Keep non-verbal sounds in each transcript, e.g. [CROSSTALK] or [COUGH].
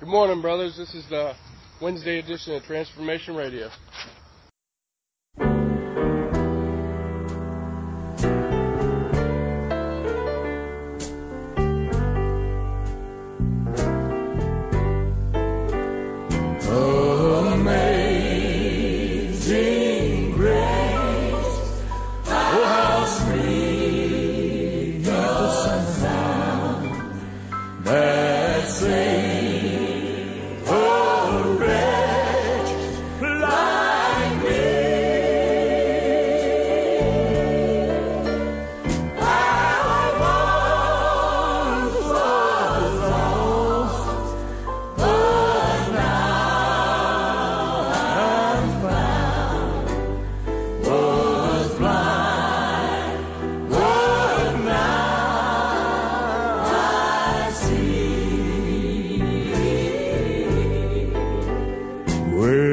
Good morning, brothers. This is the Wednesday edition of Transformation Radio. When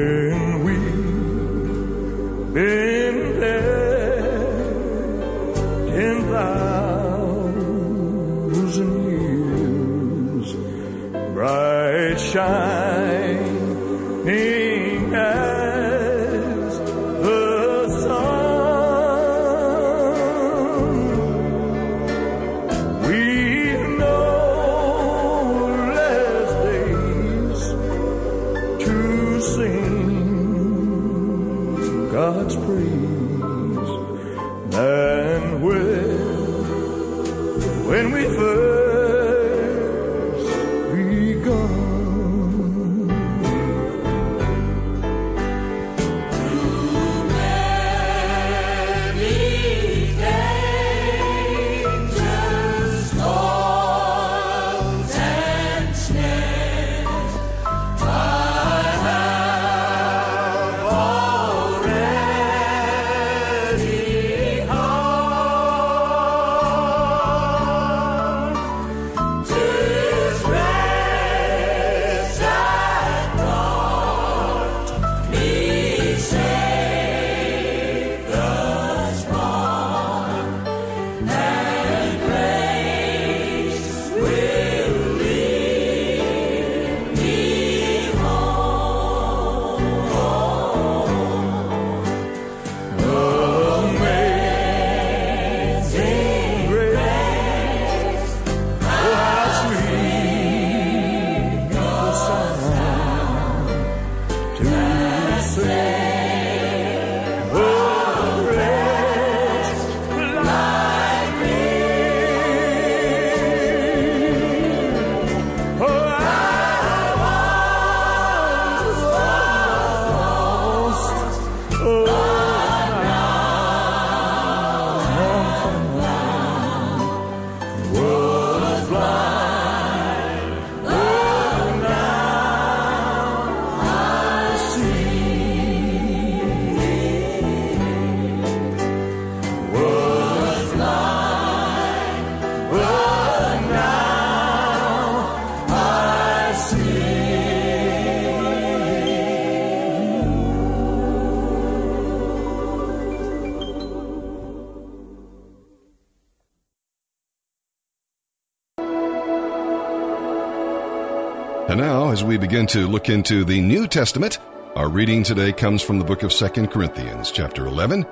as we begin to look into the New Testament, our reading today comes from the book of 2 Corinthians, chapter 11,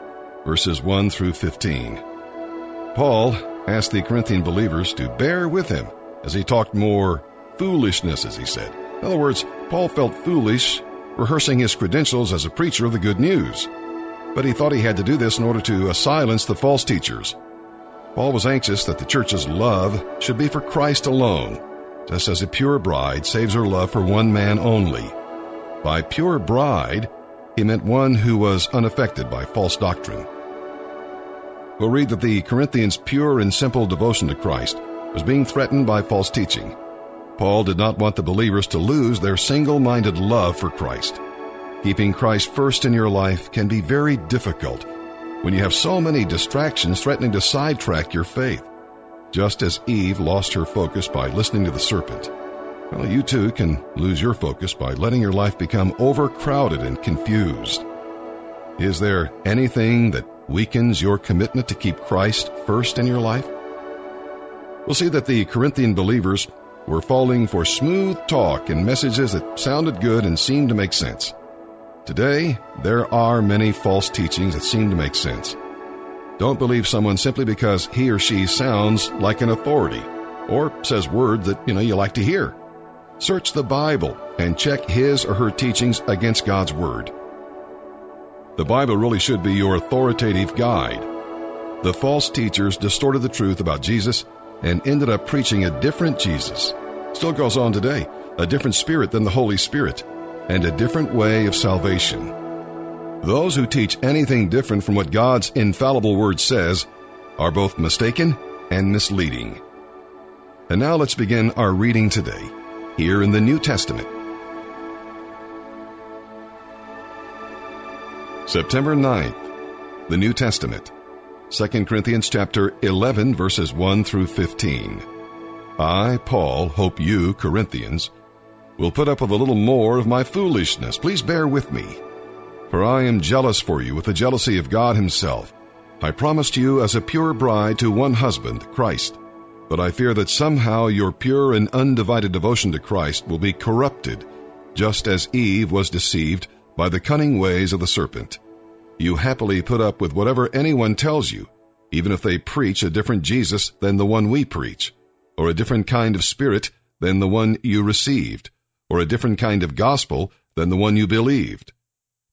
verses 1 through 15. Paul asked the Corinthian believers to bear with him as he talked more foolishness, as he said. In other words, Paul felt foolish rehearsing his credentials as a preacher of the good news. But he thought he had to do this in order to silence the false teachers. Paul was anxious that the church's love should be for Christ alone, just as a pure bride saves her love for one man only. By pure bride, he meant one who was unaffected by false doctrine. We'll read that the Corinthians' pure and simple devotion to Christ was being threatened by false teaching. Paul did not want the believers to lose their single minded love for Christ. Keeping Christ first in your life can be very difficult when you have so many distractions threatening to sidetrack your faith. Just as Eve lost her focus by listening to the serpent, well, you too can lose your focus by letting your life become overcrowded and confused. Is there anything that weakens your commitment to keep Christ first in your life? We'll see that the Corinthian believers were falling for smooth talk and messages that sounded good and seemed to make sense. Today, there are many false teachings that seem to make sense. Don't believe someone simply because he or she sounds like an authority or says words that, you know, you like to hear. Search the Bible and check his or her teachings against God's Word. The Bible really should be your authoritative guide. The false teachers distorted the truth about Jesus and ended up preaching a different Jesus. Still goes on today, a different spirit than the Holy Spirit, and a different way of salvation. Those who teach anything different from what God's infallible word says are both mistaken and misleading. And now let's begin our reading today, here in the New Testament. September 9th, the New Testament. 2 Corinthians chapter 11 verses 1 through 15. I, Paul, hope you, Corinthians, will put up with a little more of my foolishness. Please bear with me. For I am jealous for you with the jealousy of God himself. I promised you as a pure bride to one husband, Christ. But I fear that somehow your pure and undivided devotion to Christ will be corrupted, just as Eve was deceived by the cunning ways of the serpent. You happily put up with whatever anyone tells you, even if they preach a different Jesus than the one we preach, or a different kind of spirit than the one you received, or a different kind of gospel than the one you believed.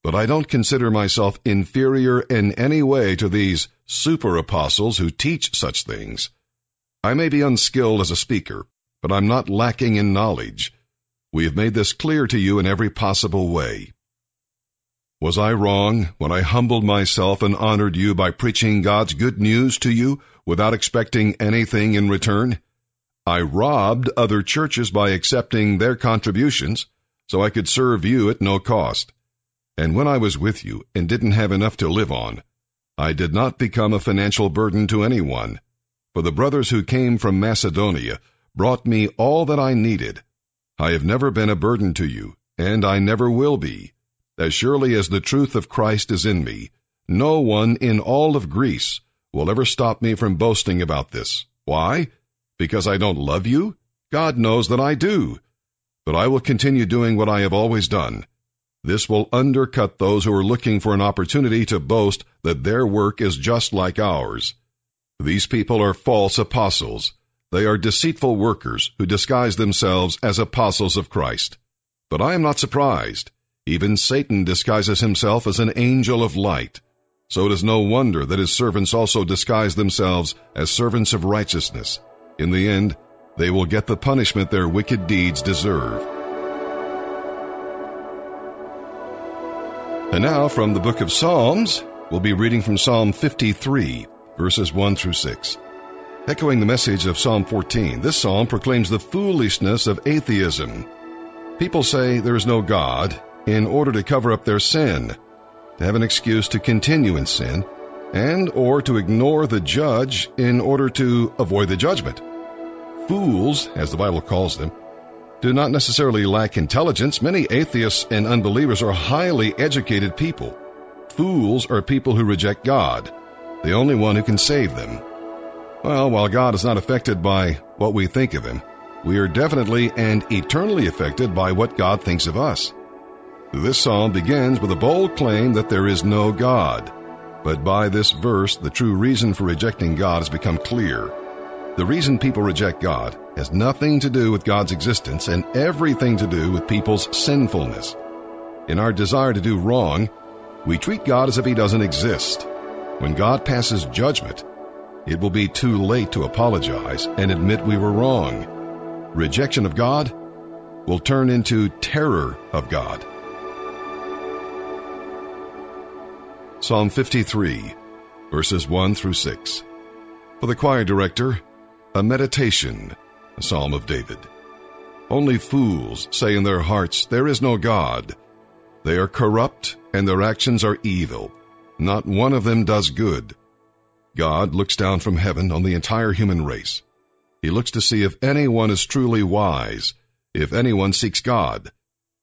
But I don't consider myself inferior in any way to these super apostles who teach such things. I may be unskilled as a speaker, but I'm not lacking in knowledge. We have made this clear to you in every possible way. Was I wrong when I humbled myself and honored you by preaching God's good news to you without expecting anything in return? I robbed other churches by accepting their contributions so I could serve you at no cost. And when I was with you and didn't have enough to live on, I did not become a financial burden to anyone. For the brothers who came from Macedonia brought me all that I needed. I have never been a burden to you, and I never will be. As surely as the truth of Christ is in me, no one in all of Greece will ever stop me from boasting about this. Why? Because I don't love you? God knows that I do. But I will continue doing what I have always done. This will undercut those who are looking for an opportunity to boast that their work is just like ours. These people are false apostles. They are deceitful workers who disguise themselves as apostles of Christ. But I am not surprised. Even Satan disguises himself as an angel of light. So it is no wonder that his servants also disguise themselves as servants of righteousness. In the end, they will get the punishment their wicked deeds deserve. And now from the book of Psalms, we'll be reading from Psalm 53, verses 1 through 6. Echoing the message of Psalm 14, this psalm proclaims the foolishness of atheism. People say there is no God, in order to cover up their sin, to have an excuse to continue in sin, and or to ignore the judge in order to avoid the judgment. Fools, as the Bible calls them, do not necessarily lack intelligence. Many atheists and unbelievers are highly educated people. Fools are people who reject God, the only one who can save them. Well, while God is not affected by what we think of Him, we are definitely and eternally affected by what God thinks of us. This psalm begins with a bold claim that there is no God. But by this verse, the true reason for rejecting God has become clear. The reason people reject God has nothing to do with God's existence and everything to do with people's sinfulness. In our desire to do wrong, we treat God as if He doesn't exist. When God passes judgment, it will be too late to apologize and admit we were wrong. Rejection of God will turn into terror of God. Psalm 53, verses 1 through 6. For the choir director, a meditation, psalm of David. Only fools say in their hearts, There is no God. They are corrupt, and their actions are evil. Not one of them does good. God looks down from heaven on the entire human race. He looks to see if anyone is truly wise, if anyone seeks God.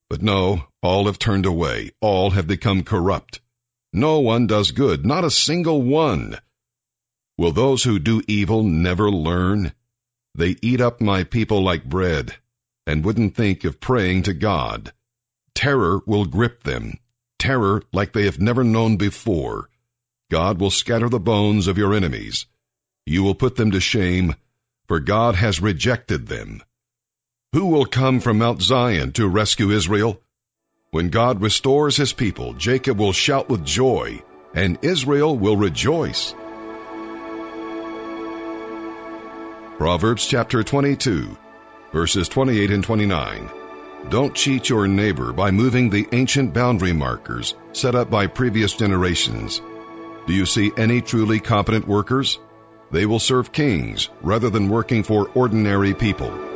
But no, all have turned away, all have become corrupt. No one does good, not a single one. Will those who do evil never learn? They eat up my people like bread and wouldn't think of praying to God. Terror will grip them, terror like they have never known before. God will scatter the bones of your enemies. You will put them to shame, for God has rejected them. Who will come from Mount Zion to rescue Israel? When God restores his people, Jacob will shout with joy, and Israel will rejoice. Proverbs chapter 22, verses 28 and 29. Don't cheat your neighbor by moving the ancient boundary markers set up by previous generations. Do you see any truly competent workers? They will serve kings rather than working for ordinary people.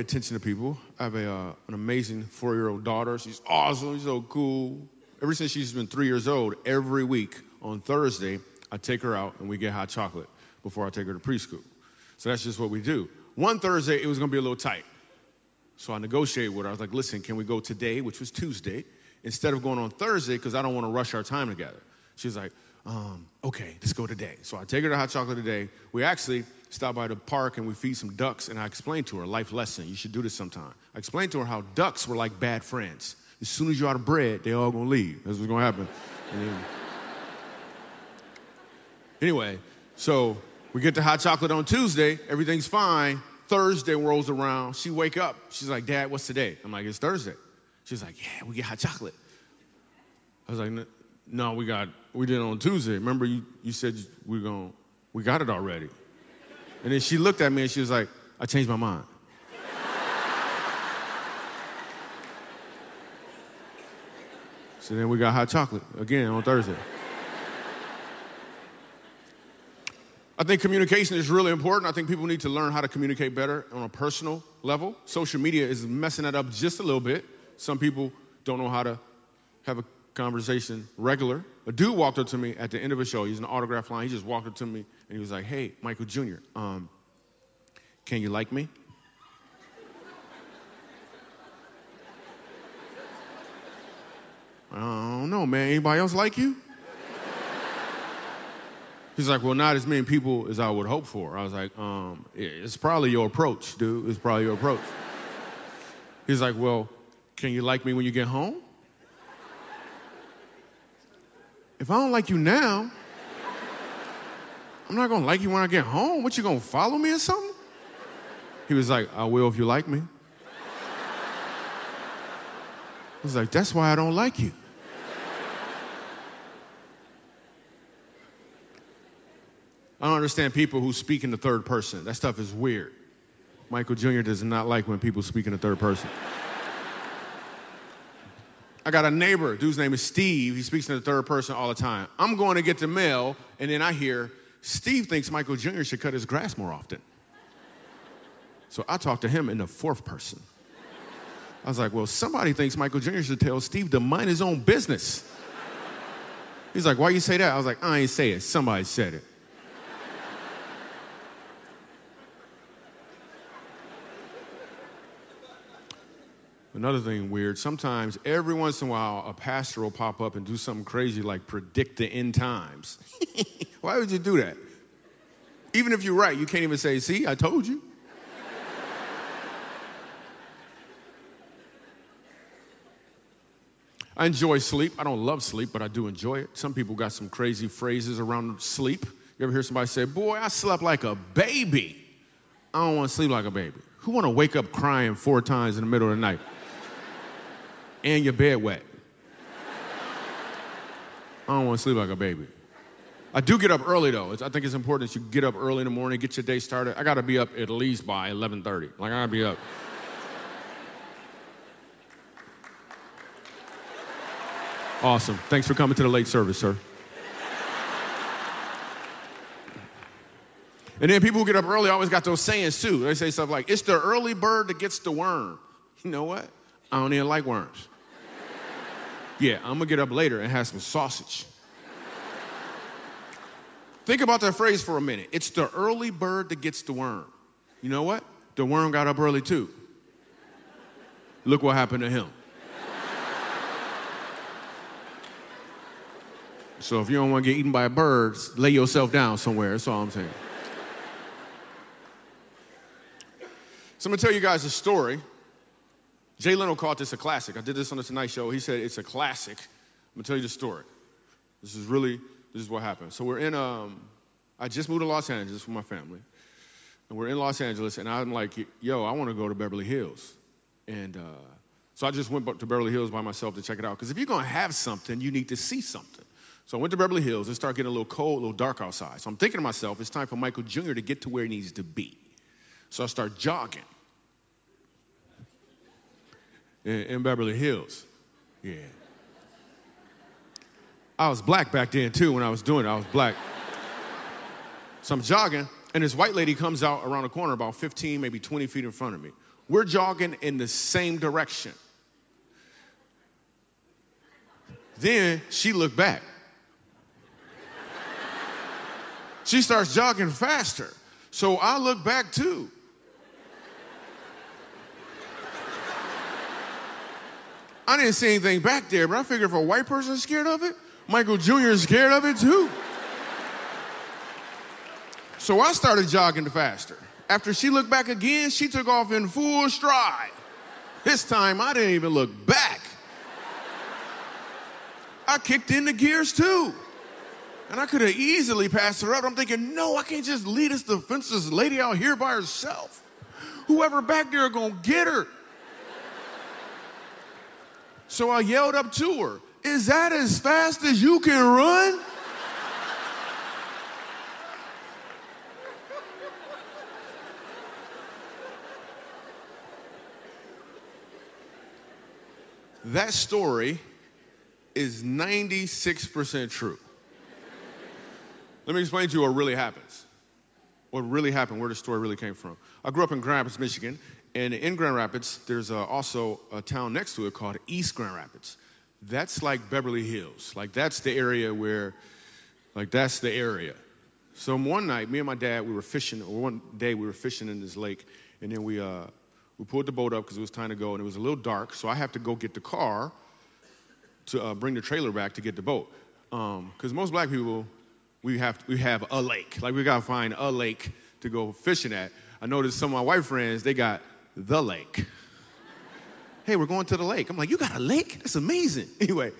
Pay attention to people. I have a, uh, an amazing four year old daughter. She's awesome. She's so cool. Ever since she's been three years old, every week on Thursday, I take her out and we get hot chocolate before I take her to preschool. So that's just what we do. One Thursday, it was going to be a little tight. So I negotiated with her. I was like, listen, can we go today, which was Tuesday, instead of going on Thursday because I don't want to rush our time together. She was like, um, okay, let's go today. So I take her to hot chocolate today. We actually stop by the park and we feed some ducks, and I explained to her a life lesson. You should do this sometime. I explained to her how ducks were like bad friends. As soon as you're out of bread, they all gonna leave. That's what's gonna happen. Then, anyway, so we get the hot chocolate on Tuesday. Everything's fine. Thursday rolls around. She wake up. She's like, Dad, what's today? I'm like, it's Thursday. She's like, Yeah, we get hot chocolate. I was like, No, we got we did it on Tuesday. Remember you you said we are going we got it already. And then she looked at me and she was like, I changed my mind. so then we got hot chocolate again on Thursday. I think communication is really important. I think people need to learn how to communicate better on a personal level. Social media is messing that up just a little bit. Some people don't know how to have a conversation regular. A dude walked up to me at the end of a show. He's an autograph line. He just walked up to me and he was like, "Hey, Michael Jr., um, can you like me?" I don't know, man. Anybody else like you? He's like, well, not as many people as I would hope for. I was like, um, it's probably your approach, dude. It's probably your approach. He's like, well, can you like me when you get home? If I don't like you now, I'm not gonna like you when I get home. What you gonna follow me or something? He was like, I will if you like me. I was like, that's why I don't like you. I don't understand people who speak in the third person. That stuff is weird. Michael Jr. does not like when people speak in the third person. I got a neighbor, dude's name is Steve. He speaks in the third person all the time. I'm going to get the mail, and then I hear Steve thinks Michael Jr. should cut his grass more often. So I talk to him in the fourth person. I was like, well, somebody thinks Michael Jr. should tell Steve to mind his own business. He's like, why you say that? I was like, I ain't say it. Somebody said it. Another thing weird, sometimes every once in a while a pastor will pop up and do something crazy like predict the end times. [LAUGHS] Why would you do that? Even if you're right, you can't even say, see, I told you. I enjoy sleep. I don't love sleep, but I do enjoy it. Some people got some crazy phrases around sleep. You ever hear somebody say, Boy, I slept like a baby? I don't want to sleep like a baby. Who want to wake up crying four times in the middle of the night? And your bed wet. I don't want to sleep like a baby. I do get up early though. It's, I think it's important that you get up early in the morning, get your day started. I got to be up at least by 11:30. Like I got to be up. Awesome. Thanks for coming to the late service, sir. And then people who get up early always got those sayings too. They say stuff like, "It's the early bird that gets the worm." You know what? I don't even like worms. Yeah, I'm gonna get up later and have some sausage. Think about that phrase for a minute. It's the early bird that gets the worm. You know what? The worm got up early too. Look what happened to him. So if you don't want to get eaten by a bird, lay yourself down somewhere. That's all I'm saying. So I'm gonna tell you guys a story Jay Leno called this a classic. I did this on the Tonight Show. He said it's a classic. I'm gonna tell you the story. This is really this is what happened. So we're in um, I just moved to Los Angeles with my family, and we're in Los Angeles, and I'm like, yo, I want to go to Beverly Hills, and uh, so I just went to Beverly Hills by myself to check it out. Because if you're gonna have something, you need to see something. So I went to Beverly Hills. It started getting a little cold, a little dark outside. So I'm thinking to myself, it's time for Michael Jr. to get to where he needs to be. So I start jogging in, in Beverly Hills. Yeah. I was black back then too when I was doing it. I was black. So I'm jogging, and this white lady comes out around the corner about 15, maybe 20 feet in front of me. We're jogging in the same direction. Then she looked back. She starts jogging faster. So I look back too. I didn't see anything back there, but I figured if a white person is scared of it, Michael Jr. is scared of it too. So I started jogging faster. After she looked back again, she took off in full stride. This time I didn't even look back. I kicked in the gears too. And I could have easily passed her up. I'm thinking, no, I can't just lead this defenseless lady out here by herself. Whoever back there gonna get her. So I yelled up to her, Is that as fast as you can run? that story is 96% true. Let me explain to you what really happens. What really happened, where the story really came from. I grew up in Grand Rapids, Michigan, and in Grand Rapids, there's also a town next to it called East Grand Rapids. That's like Beverly Hills. Like that's the area where, like that's the area. So one night, me and my dad, we were fishing. Or one day, we were fishing in this lake, and then we uh, we pulled the boat up because it was time to go, and it was a little dark. So I have to go get the car to uh, bring the trailer back to get the boat. Because um, most black people, we have we have a lake. Like we gotta find a lake to go fishing at. I noticed some of my white friends, they got the lake. hey, we're going to the lake. I'm like, you got a lake? That's amazing. [LAUGHS] Anyway.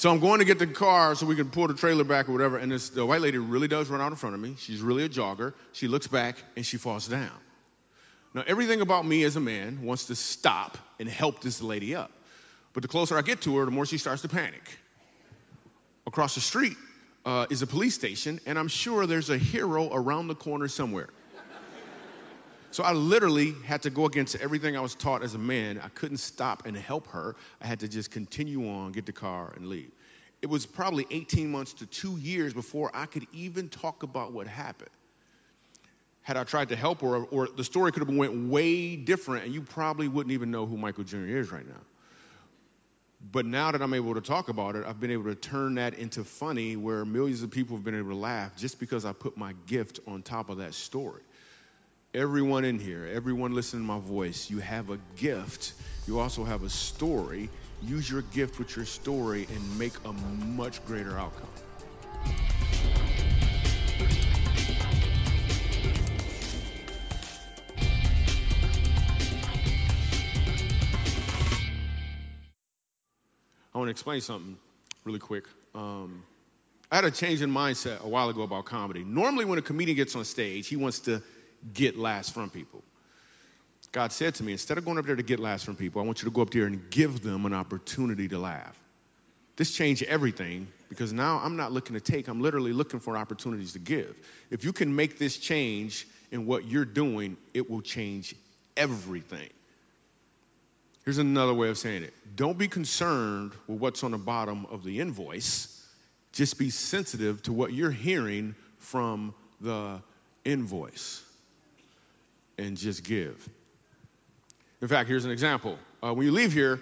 So I'm going to get the car so we can pull the trailer back or whatever. And this, the white lady really does run out in front of me. She's really a jogger. She looks back and she falls down. Now, everything about me as a man wants to stop and help this lady up. But the closer I get to her, the more she starts to panic. Across the street uh, is a police station, and I'm sure there's a hero around the corner somewhere. So I literally had to go against everything I was taught as a man. I couldn't stop and help her. I had to just continue on, get the car, and leave. It was probably 18 months to two years before I could even talk about what happened. Had I tried to help her, or the story could have went way different, and you probably wouldn't even know who Michael Jr. is right now. But now that I'm able to talk about it, I've been able to turn that into funny where millions of people have been able to laugh just because I put my gift on top of that story everyone in here, everyone listening to my voice, you have a gift. You also have a story. Use your gift with your story and make a much greater outcome. I want to explain something really quick. Um, I had a change in mindset a while ago about comedy. Normally, when a comedian gets on stage, he wants to get laughs from people. God said to me, instead of going up there to get laughs from people, I want you to go up there and give them an opportunity to laugh. This changed everything because now I'm not looking to take, I'm literally looking for opportunities to give. If you can make this change in what you're doing, it will change everything. Here's another way of saying it don't be concerned with what's on the bottom of the invoice, just be sensitive to what you're hearing from the invoice and just give. In fact, here's an example. Uh, when you leave here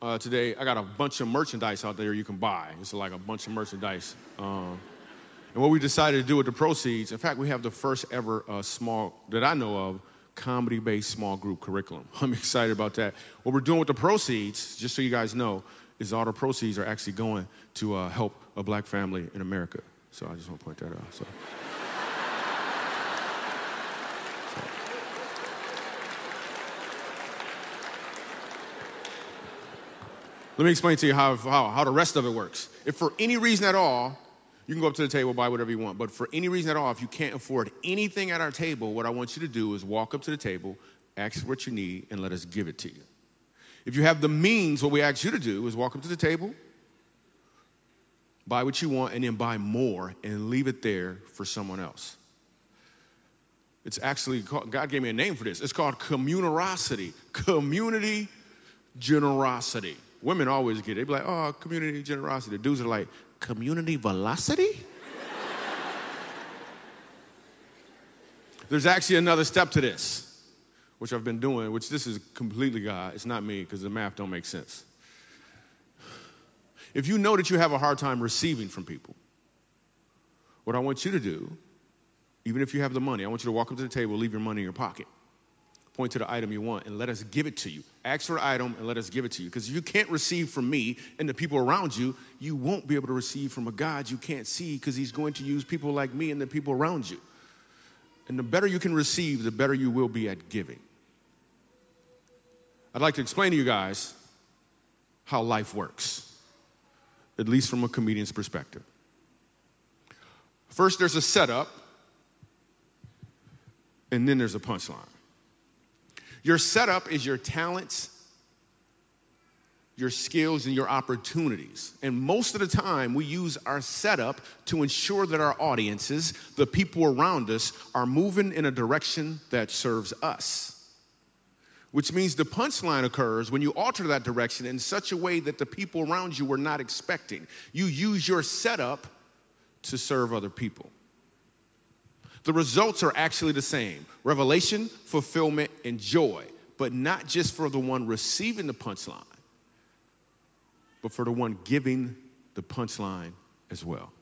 uh, today, I got a bunch of merchandise out there you can buy. It's like a bunch of merchandise. Um, and what we decided to do with the proceeds, in fact, we have the first ever uh, small, that I know of, comedy based small group curriculum. [LAUGHS] I'm excited about that. What we're doing with the proceeds, just so you guys know, is all the proceeds are actually going to uh, help a black family in America. So I just want to point that out. So. Let me explain to you how, how, how the rest of it works. If for any reason at all, you can go up to the table, buy whatever you want. But for any reason at all, if you can't afford anything at our table, what I want you to do is walk up to the table, ask what you need, and let us give it to you. If you have the means, what we ask you to do is walk up to the table, buy what you want, and then buy more and leave it there for someone else. It's actually called, God gave me a name for this. It's called communarosity, community generosity. Women always get it. They be like, oh, community generosity. The dudes are like, community velocity? There's actually another step to this, which I've been doing, which this is completely God. It's not me because the math don't make sense. If you know that you have a hard time receiving from people, what I want you to do, even if you have the money, I want you to walk up to the table, leave your money in your pocket. Point to the item you want and let us give it to you. Ask for an item and let us give it to you. Because if you can't receive from me and the people around you, you won't be able to receive from a God you can't see because he's going to use people like me and the people around you. And the better you can receive, the better you will be at giving. I'd like to explain to you guys how life works, at least from a comedian's perspective. First, there's a setup, and then there's a punchline. Your setup is your talents, your skills, and your opportunities. And most of the time, we use our setup to ensure that our audiences, the people around us, are moving in a direction that serves us. Which means the punchline occurs when you alter that direction in such a way that the people around you were not expecting. You use your setup to serve other people. The results are actually the same revelation, fulfillment, and joy, but not just for the one receiving the punchline, but for the one giving the punchline as well.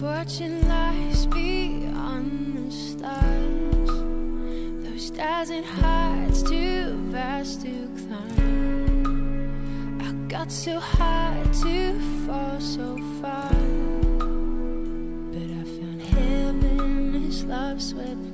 Fortune lies beyond the stars? Those thousand heights so high to fall so far. But I found heaven his love swept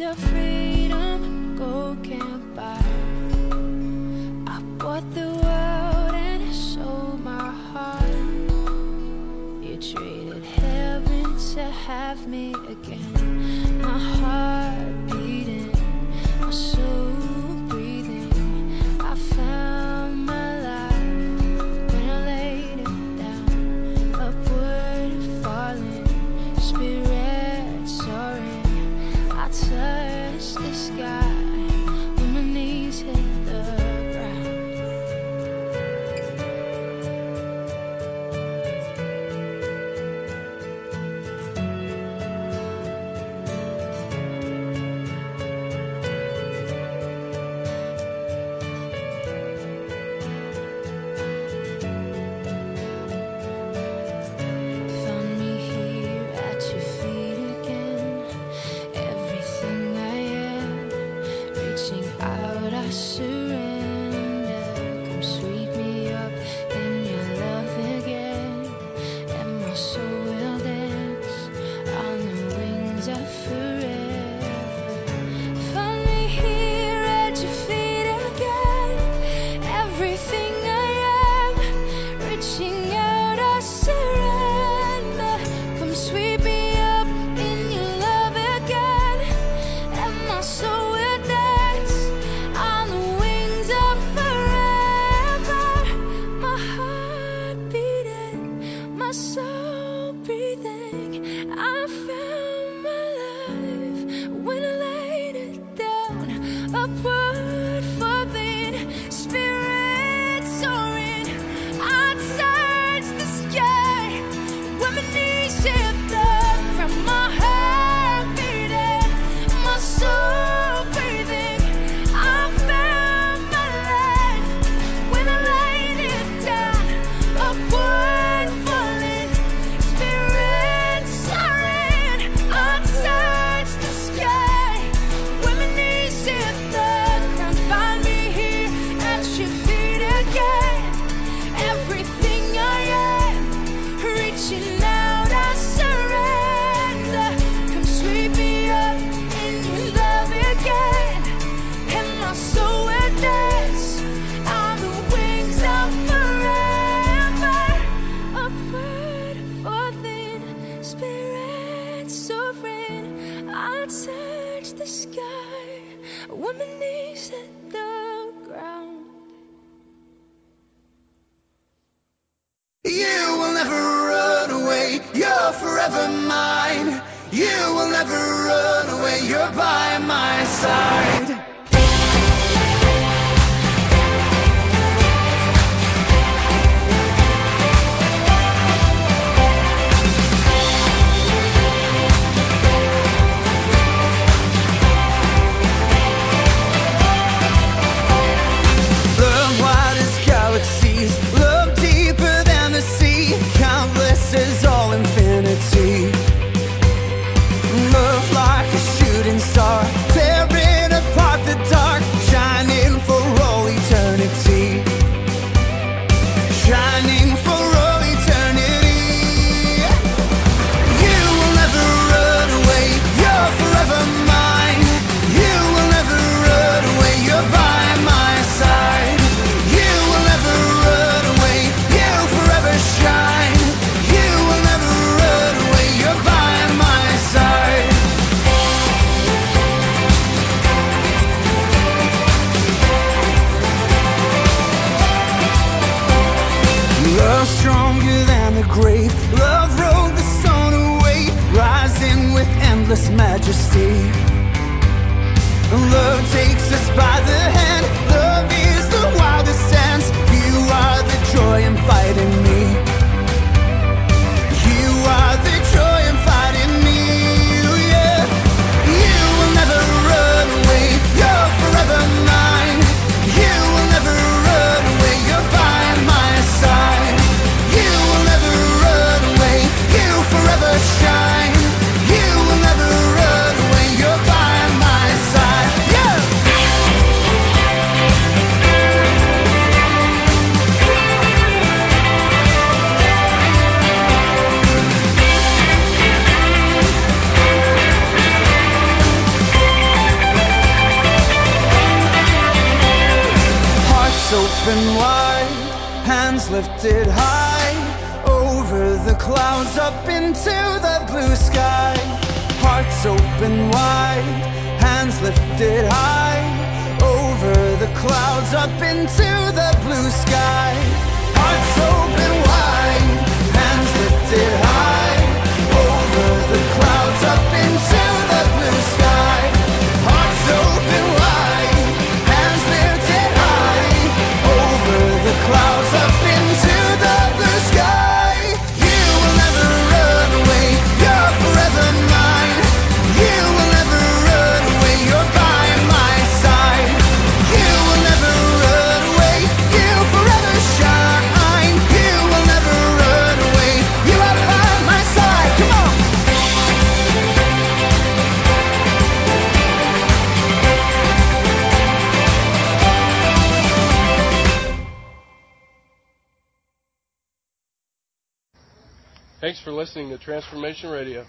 Of freedom, gold can't buy. I bought the world and sold my heart. You traded heaven to have me again. Love rolled the sun away, rising with endless majesty. Love takes us by the hand. clouds up into the blue sky. Hearts open wide, hands lifted high. Over the clouds up into the blue sky. Hearts open wide. listening to Transformation Radio.